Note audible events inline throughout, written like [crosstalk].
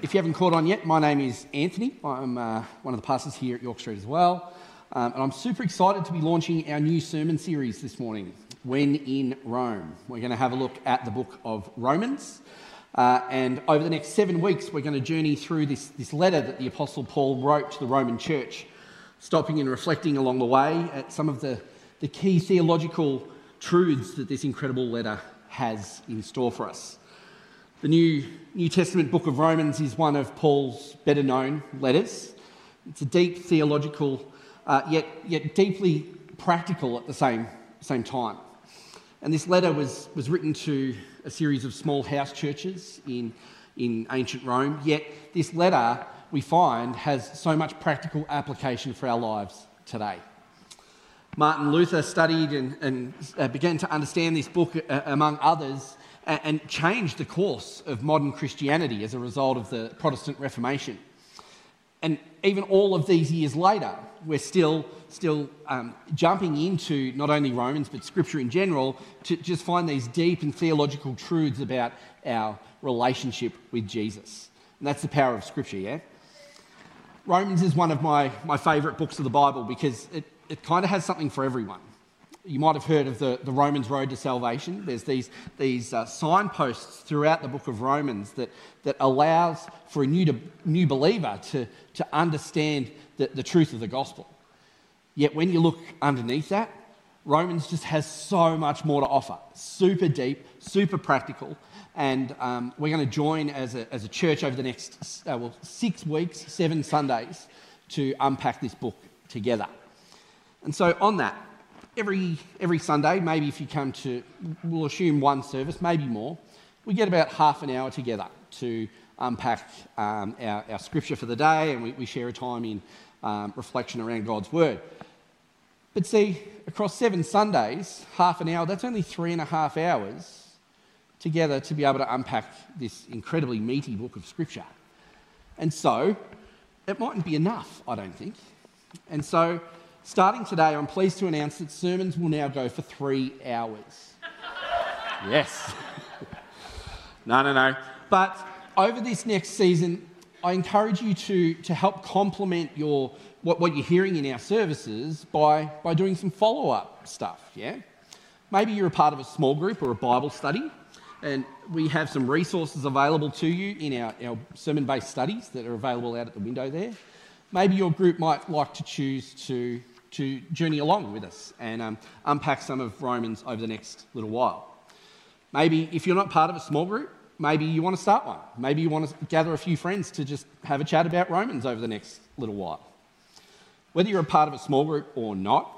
If you haven't caught on yet, my name is Anthony. I'm uh, one of the pastors here at York Street as well. Um, and I'm super excited to be launching our new sermon series this morning, When in Rome. We're going to have a look at the book of Romans. Uh, and over the next seven weeks, we're going to journey through this, this letter that the Apostle Paul wrote to the Roman church, stopping and reflecting along the way at some of the, the key theological truths that this incredible letter has in store for us. The New, New Testament book of Romans is one of Paul's better known letters. It's a deep theological, uh, yet, yet deeply practical at the same, same time. And this letter was, was written to a series of small house churches in, in ancient Rome. Yet, this letter, we find, has so much practical application for our lives today. Martin Luther studied and, and uh, began to understand this book, uh, among others, and changed the course of modern Christianity as a result of the Protestant Reformation. And even all of these years later, we're still, still um, jumping into not only Romans, but Scripture in general, to just find these deep and theological truths about our relationship with Jesus. And that's the power of Scripture, yeah? Romans is one of my, my favourite books of the Bible because it, it kind of has something for everyone you might have heard of the, the Romans Road to Salvation. There's these, these uh, signposts throughout the book of Romans that, that allows for a new, to, new believer to, to understand the, the truth of the gospel. Yet when you look underneath that, Romans just has so much more to offer. Super deep, super practical. And um, we're going to join as a, as a church over the next uh, well, six weeks, seven Sundays, to unpack this book together. And so, on that, every, every Sunday, maybe if you come to, we'll assume one service, maybe more, we get about half an hour together to unpack um, our, our, scripture for the day and we, we share a time in um, reflection around God's word. But see, across seven Sundays, half an hour, that's only three and a half hours together to be able to unpack this incredibly meaty book of scripture. And so, it mightn't be enough, I don't think. And so, Starting today, I'm pleased to announce that sermons will now go for three hours. yes. no, no, no. But over this next season, I encourage you to, to help complement your, what, what you're hearing in our services by, by doing some follow up stuff, yeah? Maybe you're a part of a small group or a Bible study, and we have some resources available to you in our, our sermon based studies that are available out at the window there. Maybe your group might like to choose to to journey along with us and um, unpack some of Romans over the next little while. Maybe if you're not part of a small group, maybe you want to start one. Maybe you want to gather a few friends to just have a chat about Romans over the next little while. Whether you're a part of a small group or not,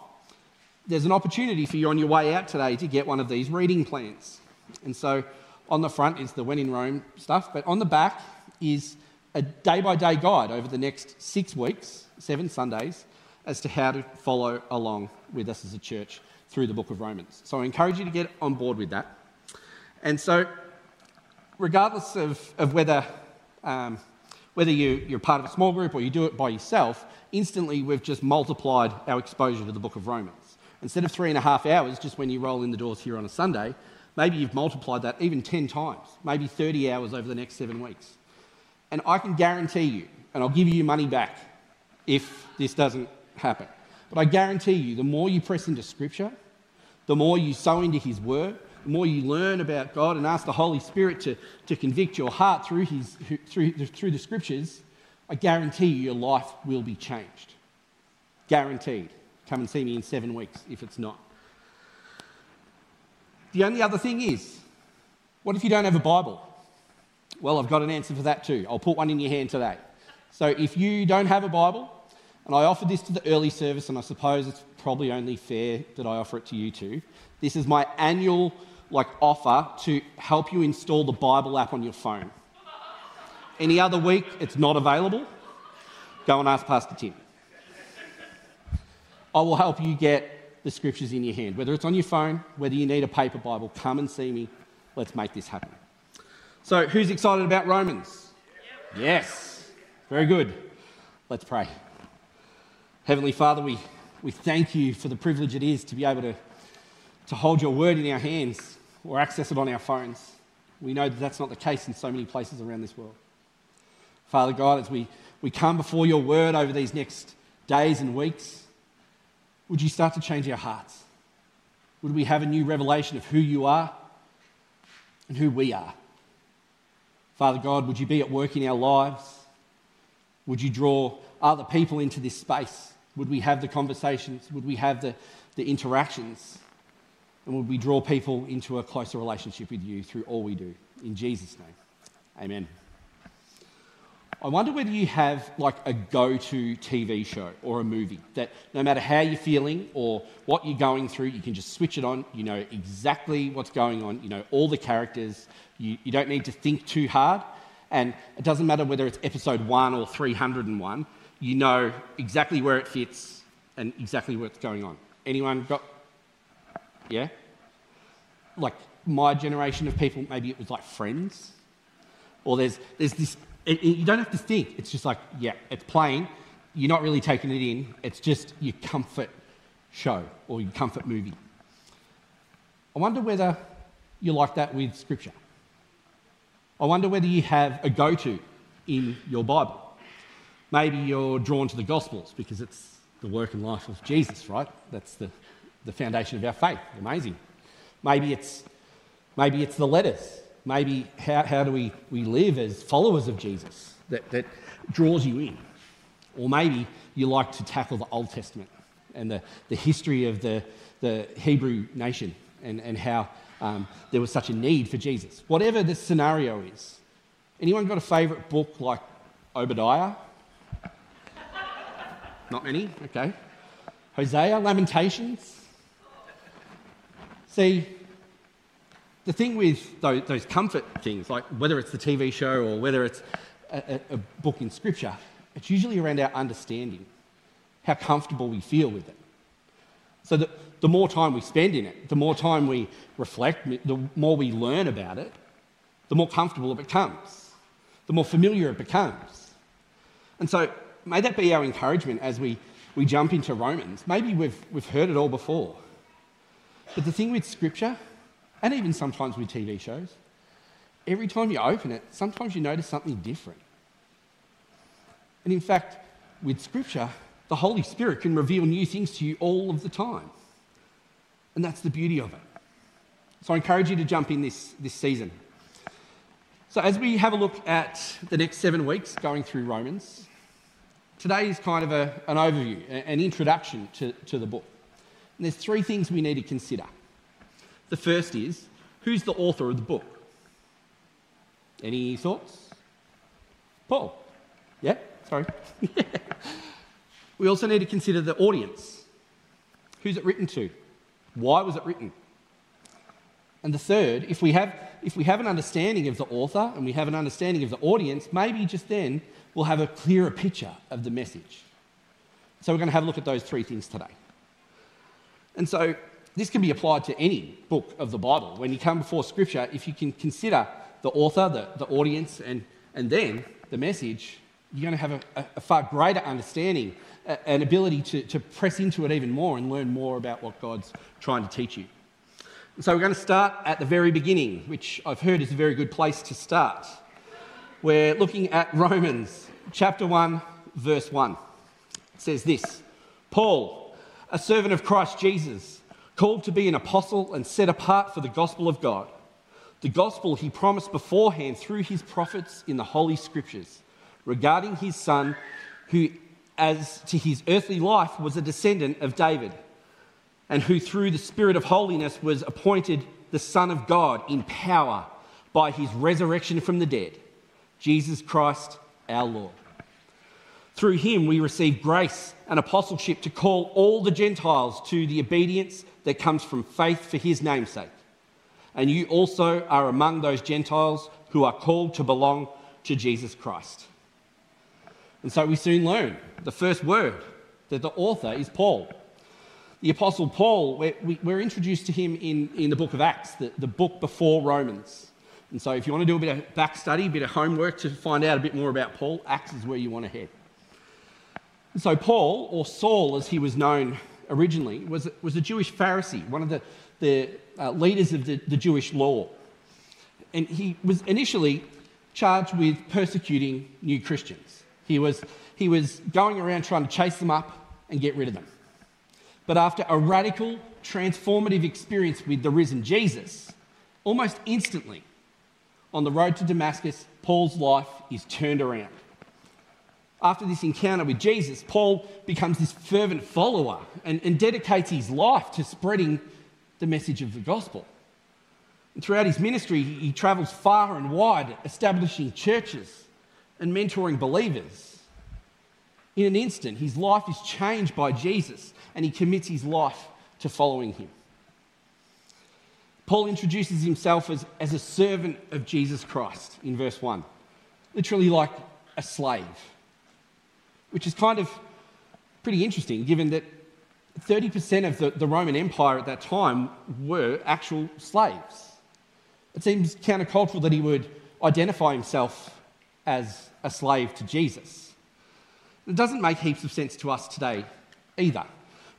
there's an opportunity for you on your way out today to get one of these reading plans. And so on the front is the When in Rome stuff, but on the back is a day by day guide over the next six weeks, seven Sundays, as to how to follow along with us as a church through the book of Romans. So I encourage you to get on board with that. And so, regardless of, of whether, um, whether you, you're part of a small group or you do it by yourself, instantly we've just multiplied our exposure to the book of Romans. Instead of three and a half hours just when you roll in the doors here on a Sunday, maybe you've multiplied that even 10 times, maybe 30 hours over the next seven weeks. And I can guarantee you, and I'll give you money back if this doesn't happen. But I guarantee you, the more you press into Scripture, the more you sow into His Word, the more you learn about God and ask the Holy Spirit to, to convict your heart through, his, through, through the Scriptures, I guarantee you your life will be changed. Guaranteed. Come and see me in seven weeks if it's not. The only other thing is, what if you don't have a Bible? Well, I've got an answer for that too. I'll put one in your hand today. So if you don't have a Bible, and I offered this to the early service, and I suppose it's probably only fair that I offer it to you too. This is my annual like offer to help you install the Bible app on your phone. Any other week, it's not available. Go and ask Pastor Tim. I will help you get the scriptures in your hand. Whether it's on your phone, whether you need a paper Bible, come and see me. Let's make this happen. So, who's excited about Romans? Yes. Very good. Let's pray. Heavenly Father, we, we thank you for the privilege it is to be able to, to hold your word in our hands or access it on our phones. We know that that's not the case in so many places around this world. Father God, as we, we come before your word over these next days and weeks, would you start to change our hearts? Would we have a new revelation of who you are and who we are? Father God, would you be at work in our lives? Would you draw other people into this space? Would we have the conversations? Would we have the, the interactions? And would we draw people into a closer relationship with you through all we do? In Jesus' name, amen. I wonder whether you have like a go to TV show or a movie that no matter how you're feeling or what you're going through, you can just switch it on. You know exactly what's going on, you know all the characters. You, you don't need to think too hard. And it doesn't matter whether it's episode one or 301, you know exactly where it fits and exactly what's going on. Anyone got. Yeah? Like my generation of people, maybe it was like friends. Or there's, there's this it, it, you don't have to think. It's just like, yeah, it's playing. You're not really taking it in. It's just your comfort show or your comfort movie. I wonder whether you're like that with Scripture. I wonder whether you have a go to in your Bible. Maybe you're drawn to the Gospels because it's the work and life of Jesus, right? That's the, the foundation of our faith. Amazing. Maybe it's, maybe it's the letters maybe how, how do we, we live as followers of Jesus that, that draws you in? Or maybe you like to tackle the Old Testament and the, the history of the, the Hebrew nation and, and how um, there was such a need for Jesus. Whatever the scenario is. Anyone got a favourite book like Obadiah? Not many? Okay. Hosea, Lamentations? See, the thing with those, those, comfort things, like whether it's the TV show or whether it's a, a, a book in Scripture, it's usually around our understanding, how comfortable we feel with it. So the, the more time we spend in it, the more time we reflect, the more we learn about it, the more comfortable it becomes, the more familiar it becomes. And so may that be our encouragement as we, we jump into Romans. Maybe we've, we've heard it all before. But the thing with Scripture and even sometimes with TV shows, every time you open it, sometimes you notice something different. And in fact, with Scripture, the Holy Spirit can reveal new things to you all of the time. And that's the beauty of it. So I encourage you to jump in this, this season. So, as we have a look at the next seven weeks going through Romans, today is kind of a, an overview, an introduction to, to the book. And there's three things we need to consider. The first is who's the author of the book? Any thoughts? Paul. Yeah, sorry. [laughs] we also need to consider the audience. Who's it written to? Why was it written? And the third, if we have, if we have an understanding of the author and we have an understanding of the audience, maybe just then we'll have a clearer picture of the message. So we're going to have a look at those three things today. And so this can be applied to any book of the Bible. When you come before Scripture, if you can consider the author, the, the audience, and, and then the message, you're going to have a, a far greater understanding, an ability to, to press into it even more and learn more about what God's trying to teach you. So, we're going to start at the very beginning, which I've heard is a very good place to start. We're looking at Romans chapter 1, verse 1. It says this Paul, a servant of Christ Jesus called to be an apostle and set apart for the gospel of God. The gospel he promised beforehand through his prophets in the Holy Scriptures regarding his son, who, as to his earthly life, was a descendant of David, and who, through the Spirit of holiness, was appointed the Son of God in power by his resurrection from the dead, Jesus Christ our Lord. Through him, we receive grace and apostleship to call all the Gentiles to the obedience that comes from faith for his namesake. And you also are among those Gentiles who are called to belong to Jesus Christ. And so we soon learn the first word that the author is Paul. The Apostle Paul, we're, introduced to him in, in the book of Acts, the, the book before Romans. And so if you want to do a bit of back study, a bit of homework to find out a bit more about Paul, Acts is where you want to head. And so Paul, or Saul as he was known originally, was, was a Jewish Pharisee, one of the, the uh, leaders of the, the Jewish law. And he was initially charged with persecuting new Christians. He was, he was going around trying to chase them up and get rid of them. But after a radical, transformative experience with the risen Jesus, almost instantly, on the road to Damascus, Paul's life is turned around. After this encounter with Jesus, Paul becomes this fervent follower and, and dedicates his life to spreading the message of the gospel. And throughout his ministry, he, he travels far and wide, establishing churches and mentoring believers. In an instant, his life is changed by Jesus and he commits his life to following him. Paul introduces himself as, as a servant of Jesus Christ in verse 1, literally like a slave, which is kind of pretty interesting given that 30% of the, the Roman Empire at that time were actual slaves. It seems countercultural that he would identify himself as a slave to Jesus. It doesn't make heaps of sense to us today either.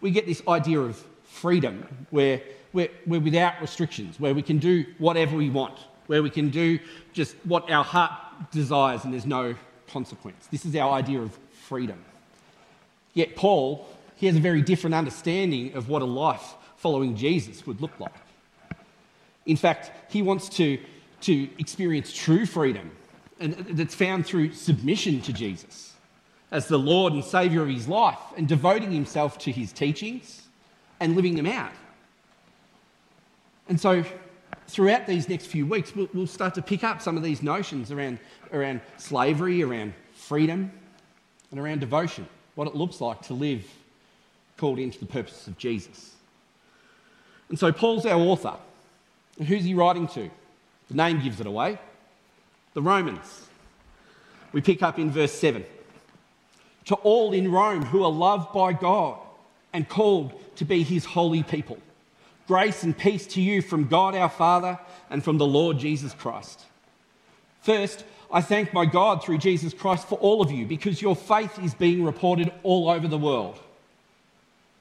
We get this idea of freedom where we're, we're without restrictions, where we can do whatever we want, where we can do just what our heart desires and there's no consequence. This is our idea of freedom. Yet, Paul, he has a very different understanding of what a life following Jesus would look like. In fact, he wants to, to experience true freedom, and uh, that's found through submission to Jesus as the Lord and Saviour of his life and devoting himself to his teachings and living them out. And so, throughout these next few weeks, we'll, we'll start to pick up some of these notions around, around slavery, around freedom, and around devotion, what it looks like to live called into the purposes of Jesus. And so, Paul's our author. And who's he writing to? The name gives it away the Romans. We pick up in verse 7. To all in Rome who are loved by God and called to be his holy people. Grace and peace to you from God our Father and from the Lord Jesus Christ. First, I thank my God through Jesus Christ for all of you because your faith is being reported all over the world.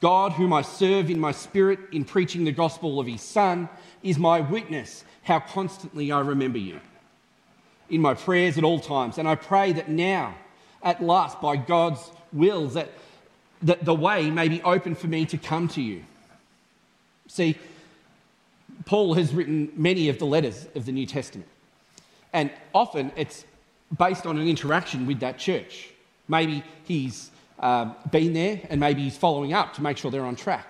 God, whom I serve in my spirit in preaching the gospel of his Son, is my witness how constantly I remember you in my prayers at all times. And I pray that now, at last, by God's will, that, that the way may be open for me to come to you. See, Paul has written many of the letters of the New Testament, and often it's based on an interaction with that church. Maybe he's um, been there and maybe he's following up to make sure they're on track.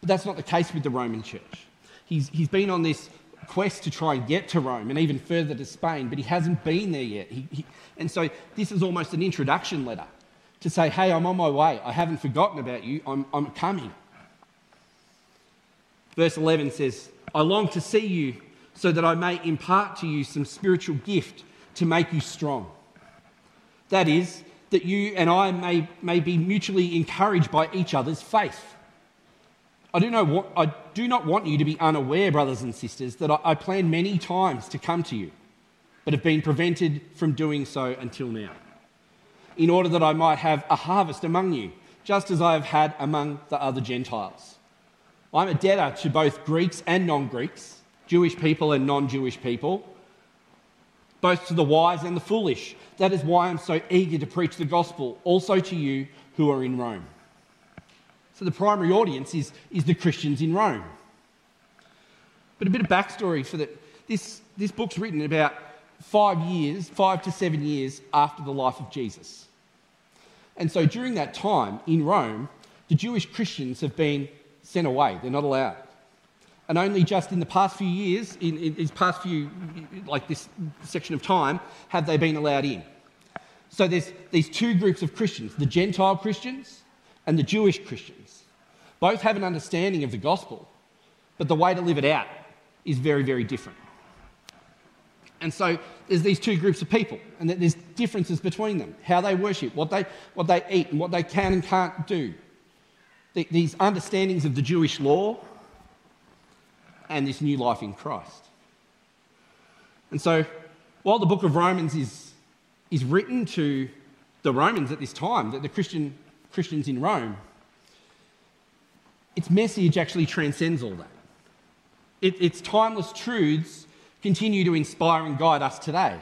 But that's not the case with the Roman church. He's, he's been on this quest to try and get to Rome and even further to Spain, but he hasn't been there yet. He, he, and so this is almost an introduction letter to say, hey, I'm on my way. I haven't forgotten about you. I'm, I'm coming. Verse 11 says, I long to see you so that I may impart to you some spiritual gift to make you strong. That is, that you and I may, may be mutually encouraged by each other's faith. I do, know, I do not want you to be unaware, brothers and sisters, that I, I planned many times to come to you, but have been prevented from doing so until now, in order that I might have a harvest among you, just as I have had among the other Gentiles. I'm a debtor to both Greeks and non Greeks, Jewish people and non Jewish people, both to the wise and the foolish. That is why I'm so eager to preach the gospel also to you who are in Rome. So the primary audience is, is the Christians in Rome. But a bit of backstory for that this, this book's written about five years, five to seven years after the life of Jesus. And so during that time in Rome, the Jewish Christians have been sent away. They're not allowed. And only just in the past few years, in, in these past few, like this section of time, have they been allowed in. So there's these two groups of Christians the Gentile Christians and the Jewish Christians. Both have an understanding of the gospel, but the way to live it out is very, very different. And so there's these two groups of people, and there's differences between them how they worship, what they, what they eat, and what they can and can't do. These understandings of the Jewish law and this new life in Christ. And so, while the book of Romans is, is written to the Romans at this time, the, the Christian, Christians in Rome, its message actually transcends all that. It, its timeless truths continue to inspire and guide us today.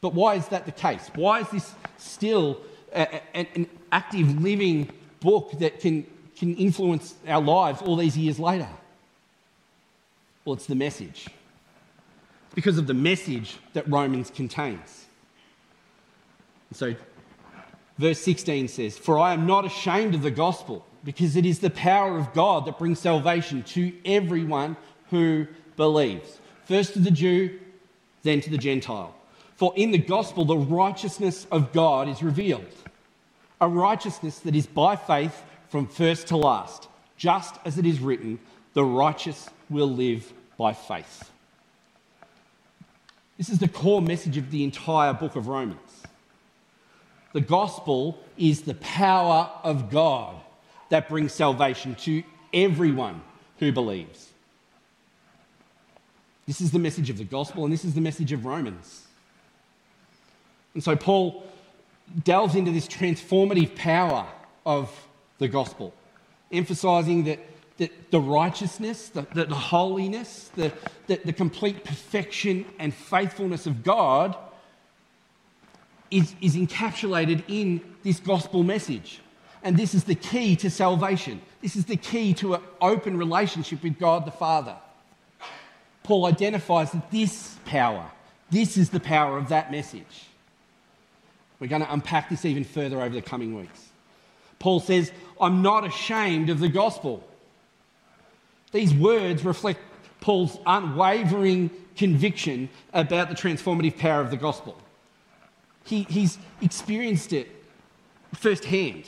But why is that the case? Why is this still a, a, an active, living book that can, can influence our lives all these years later? Well, it's the message. Because of the message that Romans contains. So, verse 16 says, For I am not ashamed of the gospel, because it is the power of God that brings salvation to everyone who believes. First to the Jew, then to the Gentile. For in the gospel, the righteousness of God is revealed. A righteousness that is by faith from first to last, just as it is written, the righteous will live by faith. This is the core message of the entire book of Romans. The gospel is the power of God that brings salvation to everyone who believes. This is the message of the gospel, and this is the message of Romans. And so Paul delves into this transformative power of the gospel, emphasizing that, that the righteousness, the, the, the holiness, the, the, the complete perfection and faithfulness of God is, is encapsulated in this gospel message. And this is the key to salvation. This is the key to an open relationship with God the Father. Paul identifies that this power, this is the power of that message. We're going to unpack this even further over the coming weeks. Paul says, I'm not ashamed of the gospel. These words reflect Paul's unwavering conviction about the transformative power of the gospel. He, he's experienced it firsthand.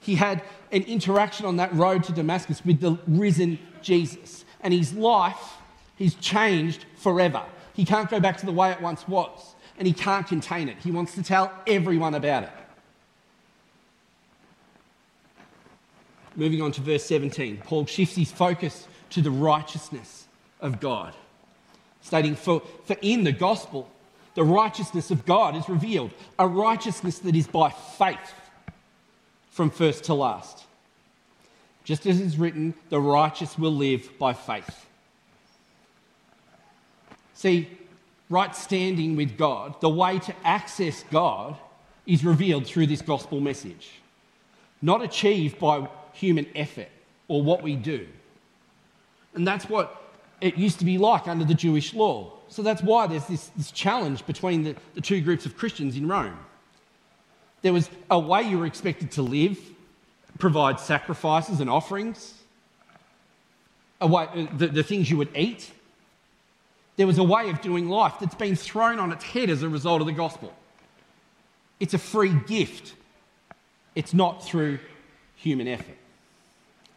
He had an interaction on that road to Damascus with the risen Jesus, and his life He's changed forever. He can't go back to the way it once was, and he can't contain it. He wants to tell everyone about it. Moving on to verse 17, Paul shifts his focus to the righteousness of God, stating, For, for in the gospel, the righteousness of God is revealed, a righteousness that is by faith from first to last. Just as is written, the righteous will live by faith. See, right standing with God, the way to access God is revealed through this gospel message, not achieved by human effort or what we do. And that's what it used to be like under the Jewish law. So that's why there's this, this challenge between the, the two groups of Christians in Rome. There was a way you were expected to live, provide sacrifices and offerings, a way, uh, the, the things you would eat, there was a way of doing life that's been thrown on its head as a result of the gospel. It's a free gift, it's not through human effort.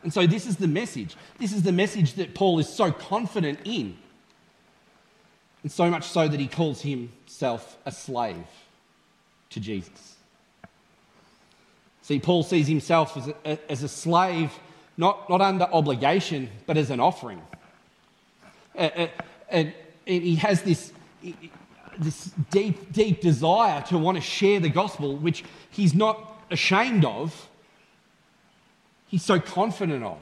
And so, this is the message. This is the message that Paul is so confident in. And so much so that he calls himself a slave to Jesus. See, Paul sees himself as a, as a slave, not, not under obligation, but as an offering. He has this, this deep, deep desire to want to share the gospel, which he's not ashamed of, he's so confident of.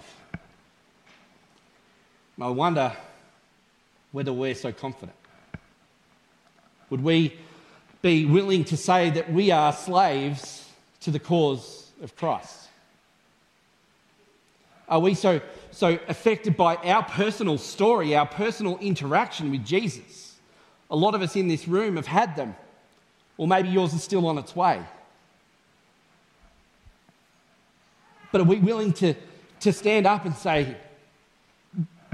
I wonder whether we're so confident. Would we be willing to say that we are slaves to the cause of Christ? Are we so so affected by our personal story, our personal interaction with Jesus. A lot of us in this room have had them, or maybe yours is still on its way. But are we willing to, to stand up and say,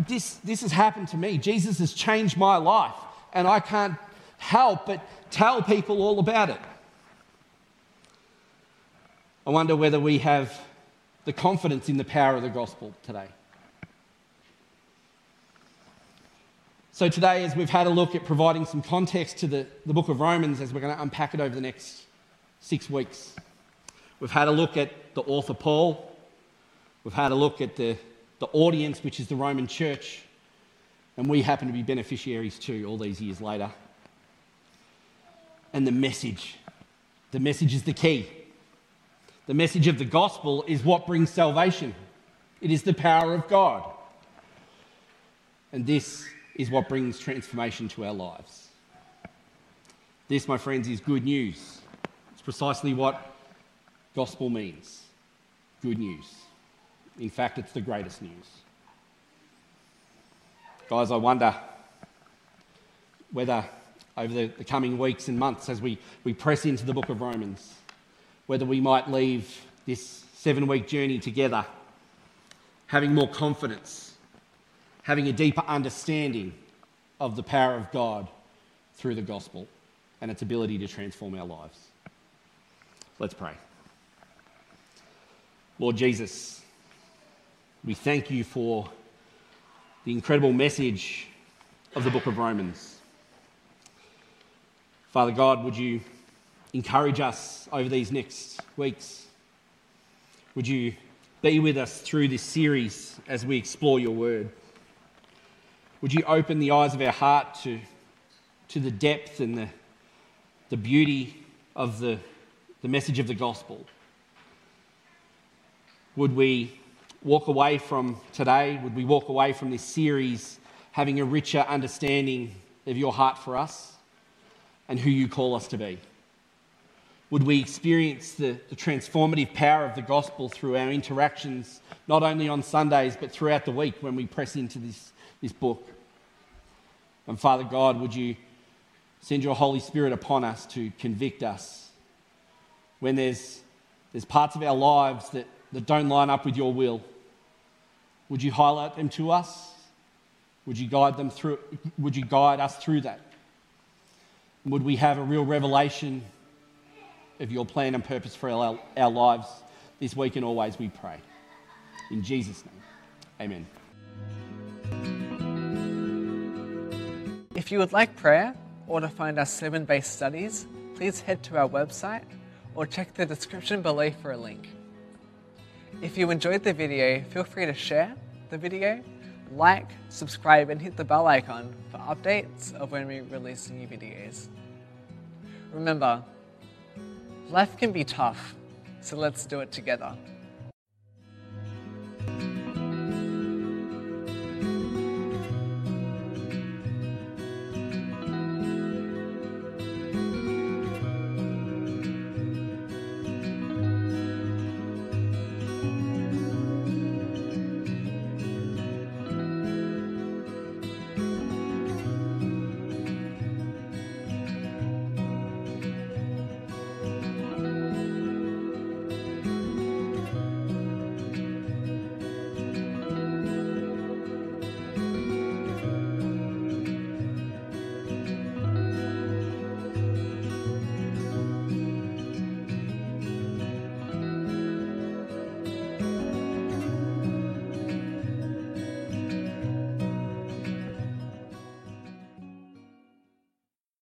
this, this has happened to me? Jesus has changed my life, and I can't help but tell people all about it. I wonder whether we have the confidence in the power of the gospel today. So, today, as we've had a look at providing some context to the, the book of Romans, as we're going to unpack it over the next six weeks, we've had a look at the author Paul, we've had a look at the, the audience, which is the Roman church, and we happen to be beneficiaries too all these years later. And the message. The message is the key. The message of the gospel is what brings salvation, it is the power of God. And this is what brings transformation to our lives. This, my friends, is good news. It's precisely what gospel means good news. In fact, it's the greatest news. Guys, I wonder whether over the, coming weeks and months as we, we press into the book of Romans, whether we might leave this seven week journey together having more confidence having a deeper understanding of the power of God through the gospel and its ability to transform our lives. Let's pray. Lord Jesus, we thank you for the incredible message of the book of Romans. Father God, would you encourage us over these next weeks? Would you be with us through this series as we explore your word? Would you open the eyes of our heart to, to the depth and the, the beauty of the, the message of the gospel? Would we walk away from today? Would we walk away from this series having a richer understanding of your heart for us and who you call us to be? Would we experience the, the, transformative power of the gospel through our interactions, not only on Sundays, but throughout the week when we press into this, this book? And Father God, would you send your Holy Spirit upon us to convict us when there's, there's parts of our lives that, that don't line up with your will? Would you highlight them to us? Would you guide them through would you guide us through that? Would we have a real revelation of your plan and purpose for our, our lives this week and always, we pray. In Jesus' name, amen. If you would like prayer or to find our sermon based studies, please head to our website or check the description below for a link. If you enjoyed the video, feel free to share the video, like, subscribe, and hit the bell icon for updates of when we release new videos. Remember, life can be tough, so let's do it together.